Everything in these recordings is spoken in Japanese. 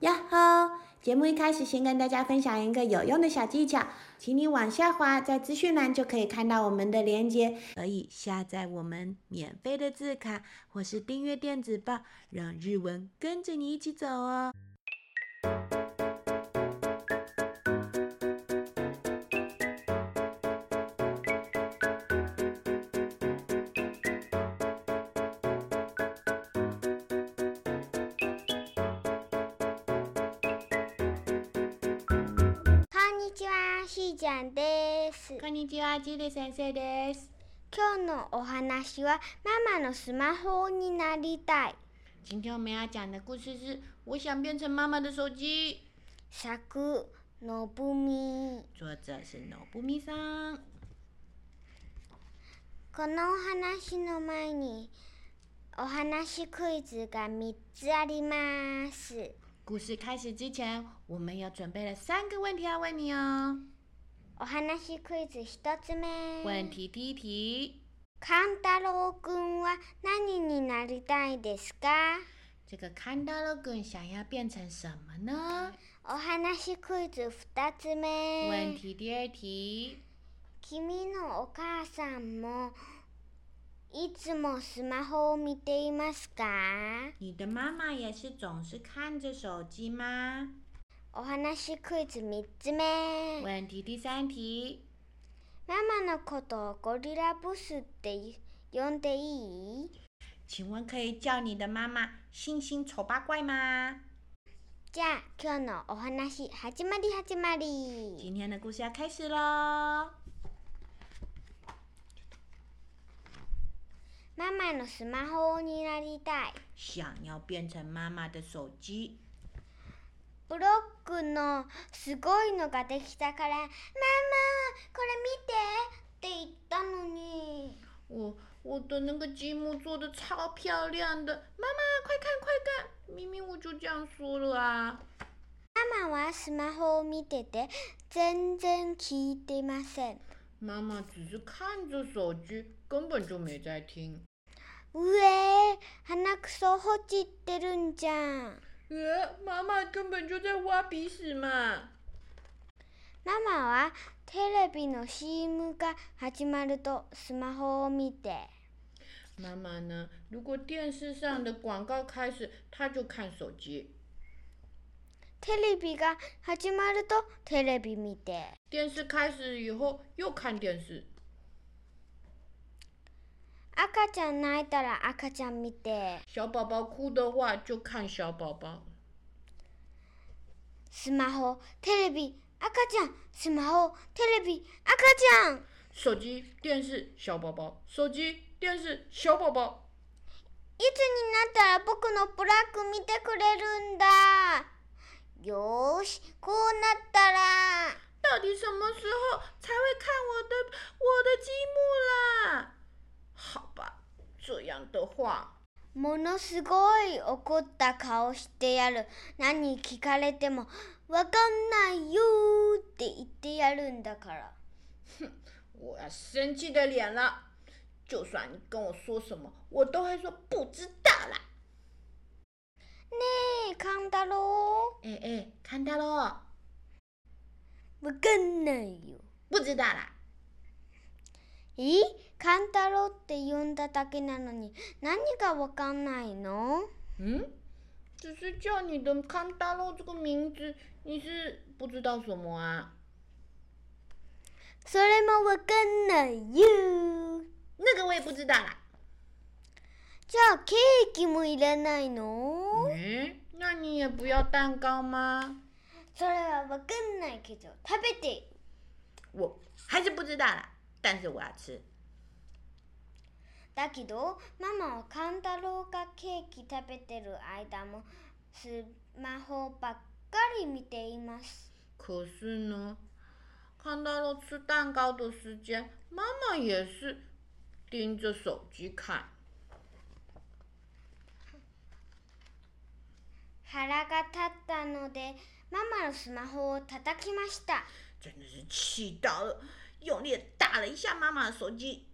呀吼！节目一开始，先跟大家分享一个有用的小技巧，请你往下滑，在资讯栏就可以看到我们的链接，可以下载我们免费的字卡，或是订阅电子报，让日文跟着你一起走哦。です。こんにちは、ジル先生です。今日のお話はママのスマホになりたい。今天我们要讲的故事是：我想变成妈妈的手机。作のぶみ。作者是 Nobumi さん。このお話の前にお話クイズが3つあります。故事开始之前，我们有准备了三个问题要问你哦。お話クイズ1つ目。问题第一题：カンタロウくんは何になりたいですか？这个康大罗滚想要变成什么呢？お話クイズ2つ目。问题第二题：君のお母さんもいつもスマホを見ていますか？你的妈妈也是总是看着手机吗？お話クイズ3つ目。问题第三题：ママのことをゴリラブスって呼んでいい？请问可以叫你的妈妈星星丑八怪吗？じゃあ今日のお話始まり始まり。今天的故事要开始喽。ママのスマホになりたい。想要变成妈妈的手机，ブロックのすごいのができたから「ママこれ見て!」って言ったのに我我的那个积木做的超漂亮的，妈妈快看快看！明明我就这样说了啊。ママはスマホを見てて全然聞いてません。妈妈只是看着手机，根本就没在听。うえ鼻くそほじってるんじゃん。呃，妈妈根本就在挖鼻屎嘛。ママはテレビの CM が始まるとスマホを見て、妈妈呢？如果电视上的广告开始，她就看手机；テレビが始まるとテレビ見て、电视开始以后又看电视。 赤ちゃん泣いたら赤ちゃん見て、小宝宝哭的话就看小宝宝。スマホ、テレビ、赤ちゃん、スマホ、テレビ、赤ちゃん。手机、电视、小宝宝；手机、电视、小宝宝。いつになったら僕のブラック見てくれるんだ。よーし、こうなったら。到底什么时候才会看我的我的积木啦？好吧，这样的话，ものすごい怒った顔してやる。何聞かれても、わかんないよーって言ってやるんだから。我要生气的脸了。就算你跟我说什么，我都会说不知道啦。ねえ、カンタロ哎哎，看到了，ウわかんないよ。不知道啦。え？カンタロウって呼んだだけなのに、何がわかんないの？嗯，只是叫你的康大肉这个名字，你是不知道什么啊？それもわかんないよ。那个我也不知道啦。じゃあケーキもいらないの？诶，那你也不要蛋糕吗？それはわかんないけど、食べて。我还是不知道啦，但是我要吃。だけど、ママはカンタロウがケーキ食べてる間もスマホばっかり見ています。可是呢，看到了吃蛋糕的时间，妈妈也是盯着手机看。腹が立ったので、ママのスマホを叩きました。真的是气到了，用力地打了一下妈妈的手机。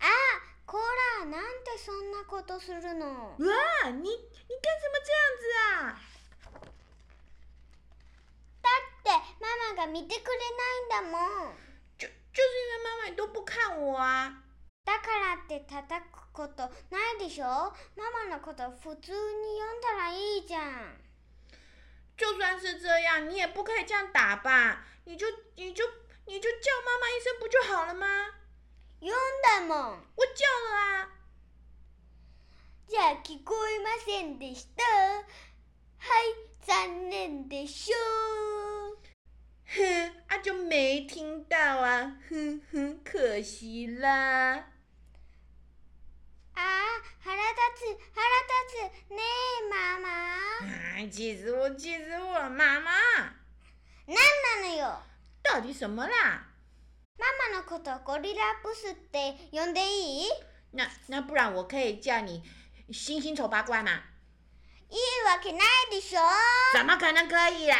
あこら、なんでそんなことするの？哇，你你干什么这样子啊？見てくれないんだもん。就就是因为妈妈你都不看我啊。だからって叩くことないでしょママのこと普通に読んだらいいじゃん。就算是这样，你也不可以这样打吧？你就你就你就叫妈妈一声不就好了吗？読んだもん。我叫。じゃあ聞こえませんでした？はい、残念でしょう。哼，啊就没听到啊，哼哼，可惜啦。あー、腹立つ、腹立つ。ねえ、ママ。哎，气死我，气死我了，妈妈！なんなのよ？到底什么啦？ママのことゴリラブスって呼んでいい？那那不然我可以叫你星星丑八怪吗？いいわけないでしょ怎么可能可以啦？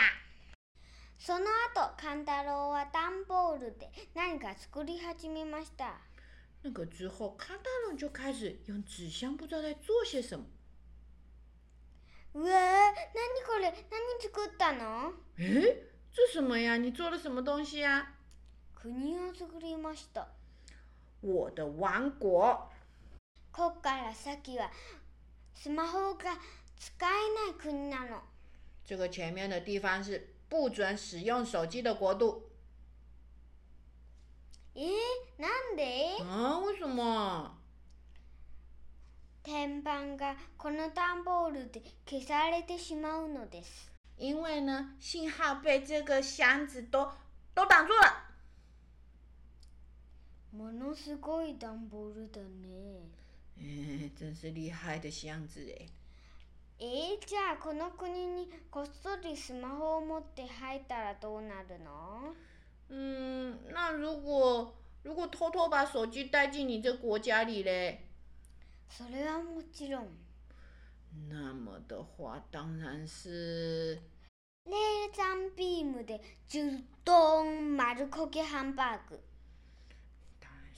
その後、カンタロウは段ボールで何か作り始めました。那个之后，康大龙就开始用纸箱，不知道在做些什么。うわー、何これ？何作ったの？诶，这什么呀？你做了什么东西呀？国を作りました。我的王国。こっから先はスマホが使えない国なの。这个前面的地方是不准使用手机的国度えー、なんで？啊？为什么？天板がこの段ボールで消されてしまうのです。因为呢，信号被这个箱子都都挡住了。ものすごい段ボールだね。哎，真是厉害的箱子哎！えー、じゃあこの国にこっそりスマホを持って入ったらどうなるの？嗯，那如果如果偷偷把手机带进你这国家里嘞，それはもちろん。那么的话，当然是レーザンビームでジュドン丸焦げハンバーグ。当然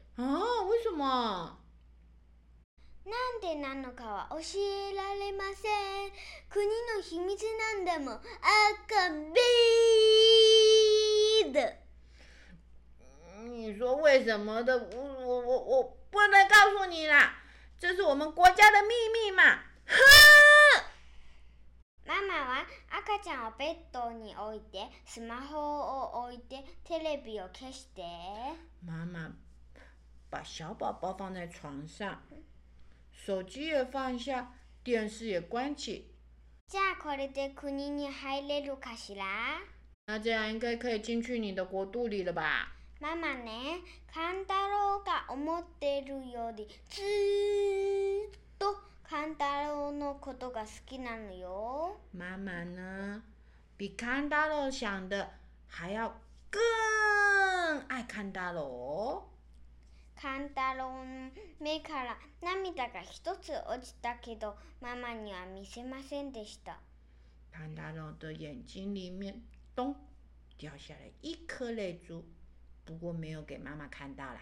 啊，为什么？なんでなのかは教えられません。国の秘密なんだもん。赤ビード。你说为什么的？我我我我不能告诉你啦，这是我们国家的秘密嘛。哼！ママは赤ちゃんをベッドに置いてスマホを置いてテレビを消して妈妈把小宝宝放在床上，手机也放下，电视也关起。じゃあこれで国に入れるかしら那这样应该可以进去你的国度里了吧？ママねカンタロウが思ってるよりずーっとカンタロウのことが好きなのよ妈妈呢，比看大了想的还要更爱看大了哦。カンタロウ の目から涙が一つ落ちたけどママには見せませんでした。看大了的眼睛里面咚掉下来一颗泪珠，不过没有给妈妈看到啦。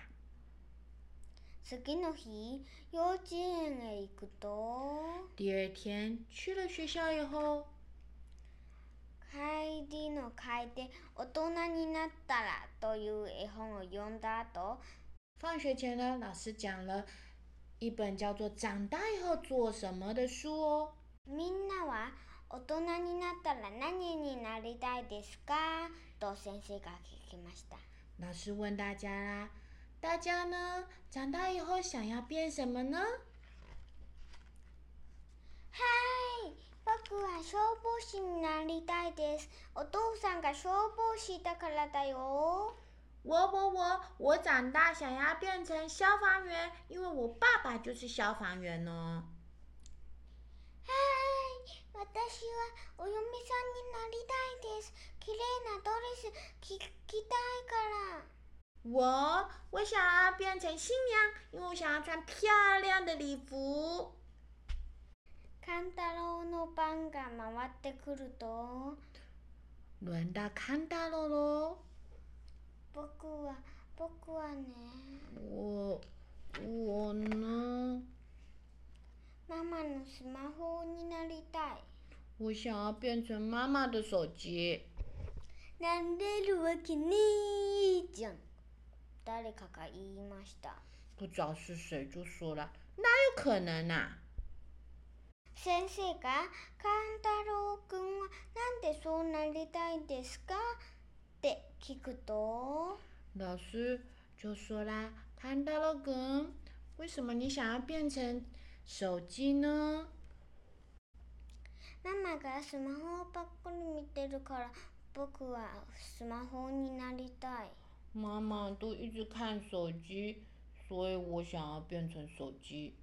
次の日幼稚園へ行くと。第二天去了学校以后，帰りの会で大人になったらという絵本を読んだ後放学前呢，老师讲了一本叫做《长大以后做什么》的书哦。みんなは大人になったら何になりたいですかと先生が聞きました老师问大家啦，大家呢长大以后想要变什么呢？はい僕は消防士になりたいですお父さんが消防士だからだよ 我我我我长大想要变成消防员，因为我爸爸就是消防员哦。はい私はお嫁さんになりたいです結 綺麗なドレス着着たいから。我我想要变成新娘，因为我想要穿漂亮的礼服。勘太郎の番が回ってくると、轮到康大喽喽， 僕は僕はね、我我呢？ママのスマホになりたい。我想要变成妈妈的手机。なんでるわけねーじゃん。誰かが言いました。不知道是谁就说了，哪有可能啊？先生が「勘太郎くんはなんでそうなりたいんですか?」聞くと？老师就说啦，康大喽哥，为什么你想要变成手机呢？ママがスマホばっかり見てるから僕はスマホになりたい。妈妈都一直看手机，所以我想要变成手机。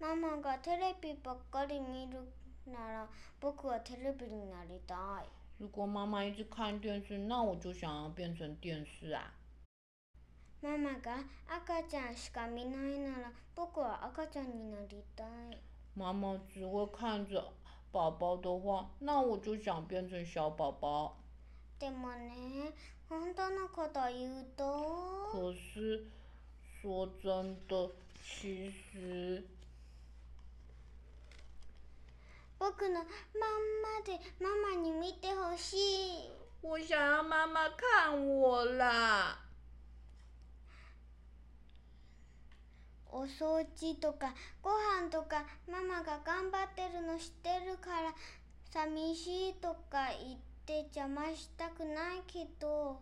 ママがテレビばっかり見るなら僕はテレビになりたい。如果妈妈一直看电视，那我就想要变成电视啊。ママが赤ちゃんしか見ないなら僕は赤ちゃんになりたい。妈妈只会看着宝宝的话，那我就想变成小宝宝。でもね、本当のこと言うと、可是说真的，其实 僕のまんまでママに見てほしい。我想要妈妈看我啦。お掃除とかご飯とかママが頑張ってるの知ってるから寂しいとか言って邪魔したくないけど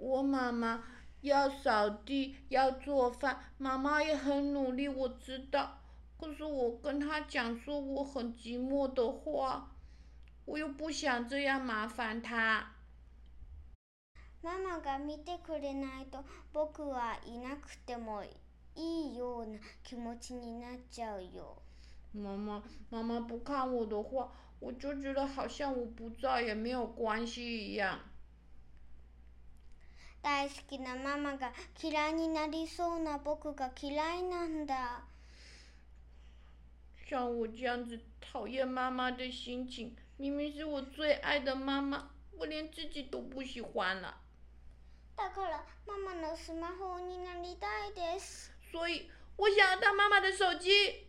我妈妈要扫地，要做饭，妈妈也很努力，我知道。可是我跟她讲说我很寂寞的话，我又不想这样麻烦她。ママが見てくれないと僕はいなくてもいいような気持ちになっちゃうよ。妈妈，妈妈不看我的话，我就觉得好像我不在也没有关系一样。大好きなママが嫌いになりそうな僕が嫌いなんだ。 像我这样子讨厌妈妈的心情，明明是我最爱的妈妈，我连自己都不喜欢了。だからママのスマホになりたいです。所以我想要当妈妈的手机。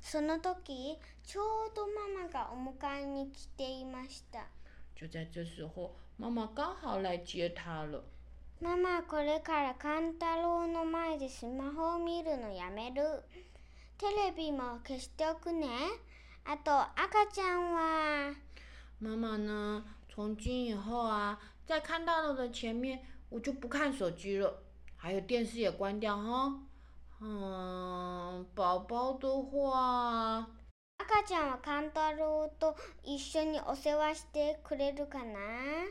その時ちょうどママがお迎えに来ていました。就在这时候，妈妈刚好来接她了。ママこれから勘太郎の前でスマホを見るのやめる。テレビも消しておくね。あと赤ちゃんは妈妈呢，从今以后啊，在看到了的前面，我就不看手机了，还有电视也关掉哈。嗯，宝宝的话，赤ちゃんは勘太郎と一緒にお世話してくれるかな？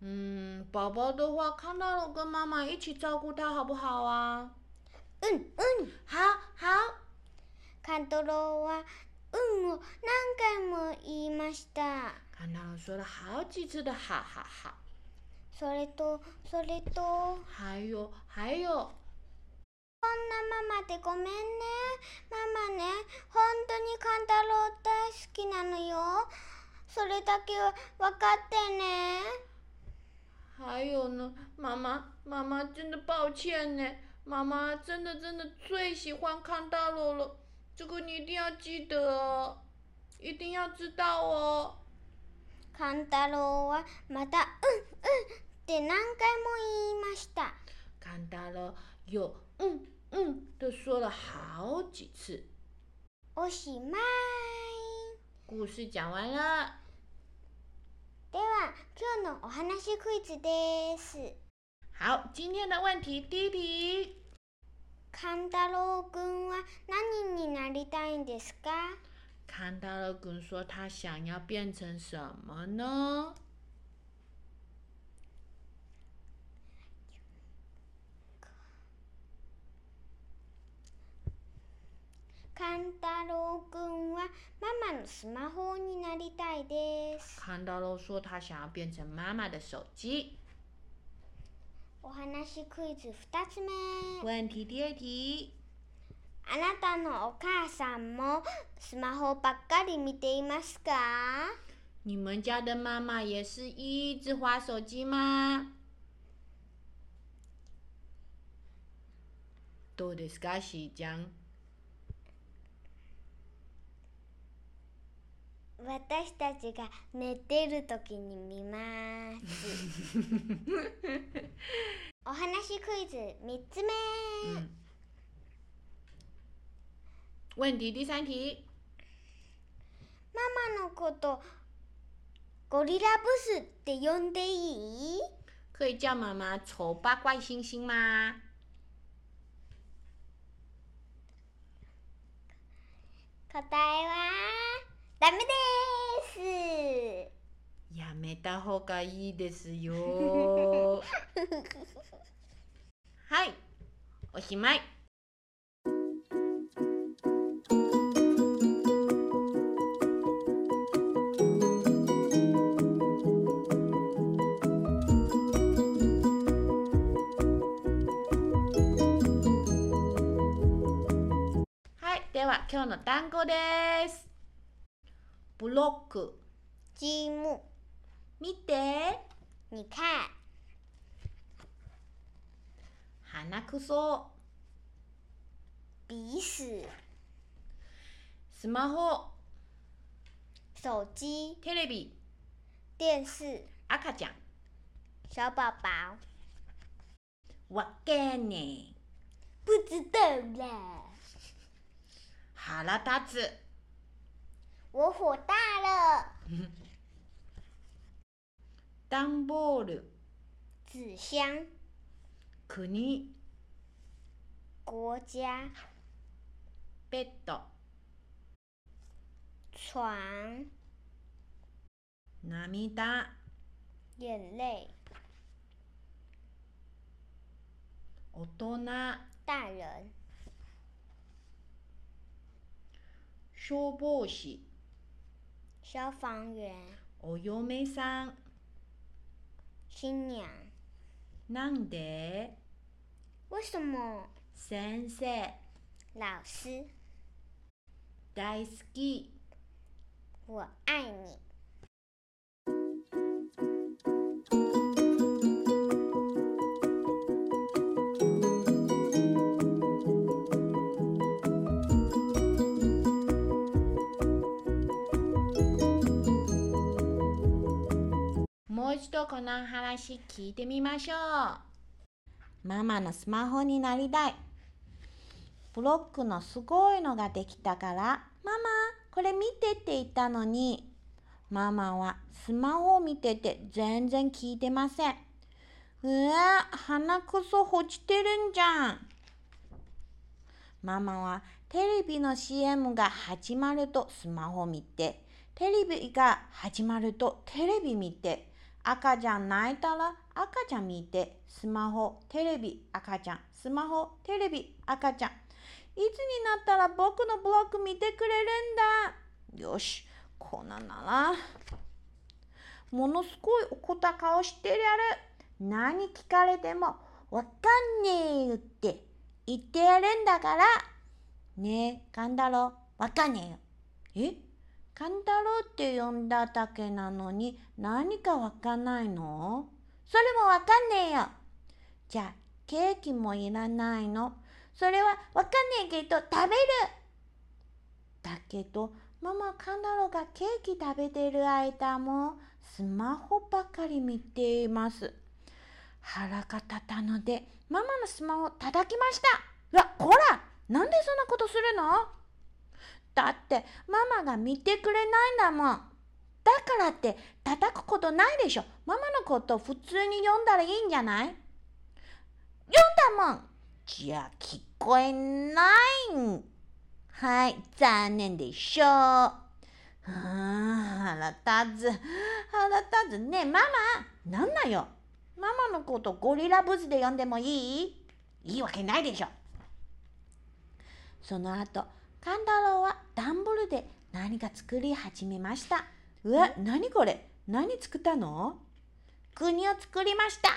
嗯，宝宝的话，看到了跟妈妈一起照顾他，好不好啊？うんうん。好，好。勘太郎は運を何回も言いました。看到了，说了好。それとそれと还有还有，こんなママでごめんね。ママね、本当に勘太郎大好きなのよ。それだけは分かってね。还有呢，妈妈，妈妈真的抱歉呢，妈妈真的真的最喜欢康大罗了，这个你一定要记得哦，一定要知道哦。勘太郎はまた「うんうん」って何回も言いました。康大罗有嗯嗯的说了好几次。おしまい。故事讲完了，では今日のお話クイズです。好，今天的问题第一题， 勘太郎くんは何になりたいんですか？康大罗君说他想要变成什么呢？勘カンタロウくんはママのスマホになりたいです。康大肉说他想要变成妈妈的手机。お話クイズ2つ目。问题第二题，あなたのお母さんもスマホばっかり見ていますか？你们家的妈妈也是一直滑手机吗？どうですか、しーちゃん。私たちが寝てる時に見ます。お話クイズ3つ目。嗯。问题第三题，ママのことゴリラブスって呼んでいい？可以叫妈妈丑八怪星星吗？答えは？ダメです。やめた方がいいですよ。はい、おしまい。はい、では今日の単語です。ブロック。积木，見て。你看，鼻くそ。鼻屎、スマホ。手机、テレビ。电视、赤ちゃん。小宝宝，わけね不知道啦。腹立つ。我火大了。段ボール。纸箱、国。国家、ベッド。床、涙。眼泪、大人。大人、消防士。 消防员、お嫁さん。新娘。なんで？为什么？先生。老师，大好き。我爱你。もう一度この話聞いてみましょう。ママのスマホになりたい。ブロックのすごいのができたから、ママ、これ見てって言ったのに、ママはスマホを見てて全然聞いてません。うわ、鼻くそ落ちてるんじゃん。ママはテレビの CM が始まるとスマホ見て、テレビが始まるとテレビ見て、赤ちゃん泣いたら赤ちゃん見て、スマホ、テレビ、赤ちゃん、スマホ、テレビ、赤ちゃん。いつになったら僕のブロック見てくれるんだ？よし、こんなんなら。ものすごい怒った顔してやる。何聞かれてもわかんねえって言ってやるんだから。ねえ、カンタロウ、わかんねえよ。え？カンタロウって呼んだだけなのに何かわかんないの？それもわかんねえよ。じゃあ、ケーキもいらないの？それはわかんねえけど食べる。だけど、ママカンタロウがケーキ食べてる間もスマホばかり見ています。腹が立ったので、ママのスマホを叩きました。うわ、こらなんでそんなことするの？だってママが見てくれないんだもん。だからって叩くことないでしょ。ママのこと普通に読んだらいいんじゃない？読んだもん。じゃあ聞こえないん。はい、残念でしょう。はあ、腹立つ。腹立つねえ。ママ、なんだよ？ママのことゴリラブスで呼んでもいい？いいわけないでしょ。その後、カンタロウは段ボールで何か作り始めました。うわ、何これ？何作ったの？国を作りました。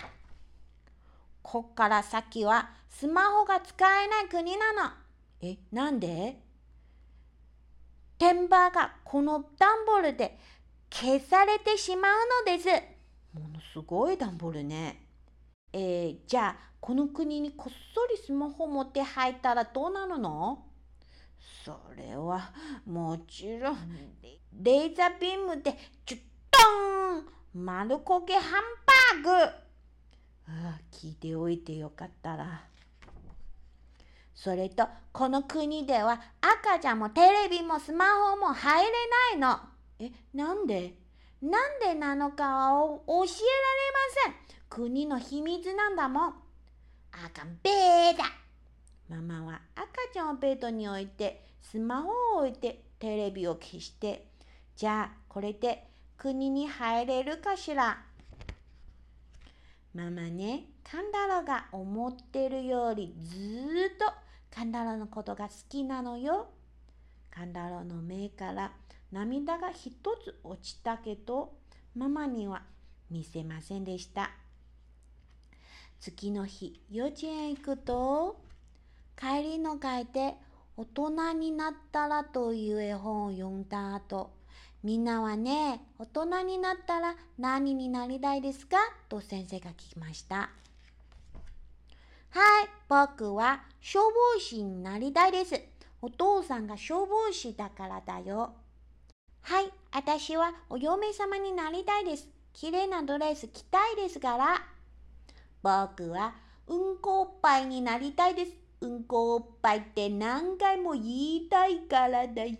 こっから先はスマホが使えない国なの。え、なんで？天板がこの段ボールで消されてしまうのです。ものすごい段ボールね。えー、じゃあこの国にこっそりスマホ持って入ったらどうなるの？それはもちろんレーザービームでチュッドン丸焦げハンバーグあ聞いておいてよかったら。それとこの国では赤ちゃんもテレビもスマホも入れないの。え、なんで？なんでなのかは教えられません。国の秘密なんだもん。あかんべーだ。ママは赤ちゃんをベッドに置いて、スマホを置いて、テレビを消して、じゃあこれで国に入れるかしら？ママね、カンダロが思ってるよりずーっとカンダロのことが好きなのよ。カンダロの目から涙が一つ落ちたけど、ママには見せませんでした。次の日、幼稚園行くと、帰りの会で大人になったらという絵本を読んだ後、みんなはね、大人になったら何になりたいですか？と先生が聞きました。はい、僕は消防士になりたいです。お父さんが消防士だからだよ。はい、私はお嫁様になりたいです。綺麗なドレス着たいですから。僕はうんこおっぱいになりたいです。うんこおっぱいって何回も言いたいからだよ。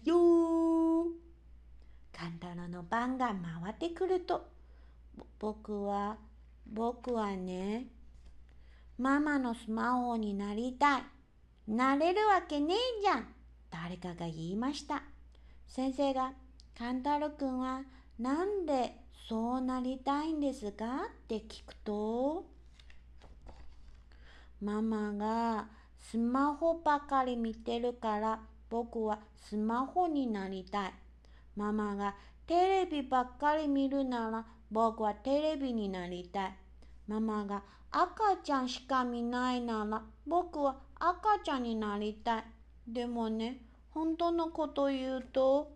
カンタロの番が回ってくると、僕は、僕はね、ママのスマホになりたい。なれるわけねえじゃん。誰かが言いました。先生が、カンタロくんはなんでそうなりたいんですか？って聞くと、ママがスマホばかり見てるから僕はスマホになりたい。ママがテレビばっかり見るなら僕はテレビになりたい。ママが赤ちゃんしか見ないなら僕は赤ちゃんになりたい。でもね、本当のこと言うと、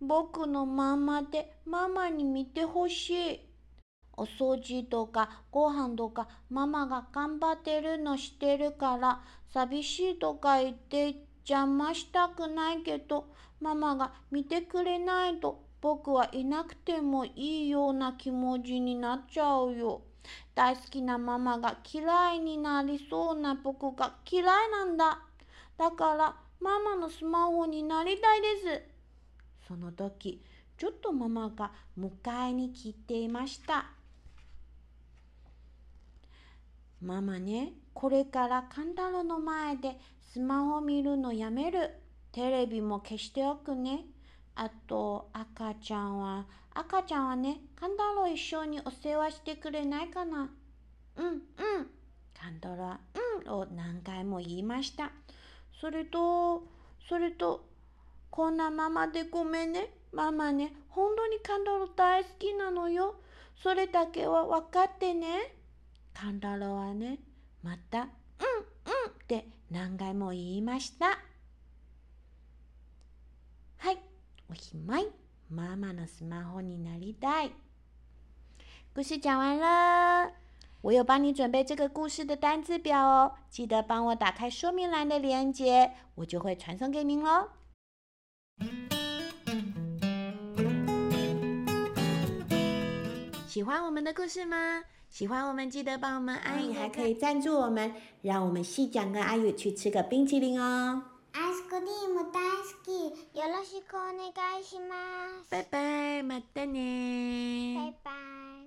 僕のママでママに見てほしい。お掃除とかご飯とかママが頑張ってるのしてるから寂しいとか言って邪魔したくないけどママが見てくれないと僕はいなくてもいいような気持ちになっちゃうよ。大好きなママが嫌いになりそうな僕が嫌いなんだ。だからママのスマホになりたいです。その時、ちょっとママが迎えに来ていました。ママね、これからカンタロの前でスマホ見るのやめる。テレビも消しておくね。あと、赤ちゃんは、赤ちゃんはね、カンタロ一緒にお世話してくれないかな。うん、うん。カンタロは、うんを何回も言いました。それと、それと、こんなママでごめんね。ママね、本当にカンタロ大好きなのよ。それだけは分かってね。カンタロはね、また、うん、うんって何回も言いました。はい、おしまい。妈妈的スマホになりたい。故事讲完了，我有帮你准备这个故事的单字表哦，记得帮我打开说明栏的链接，我就会传送给您喽。喜欢我们的故事吗？喜欢我们记得帮我们按一，还可以赞助我们，让我们细讲跟阿宇去吃个冰淇淋哦。アイスクリーム大好き。よろしくお願いします。拜拜，马丹呢？バイバイ。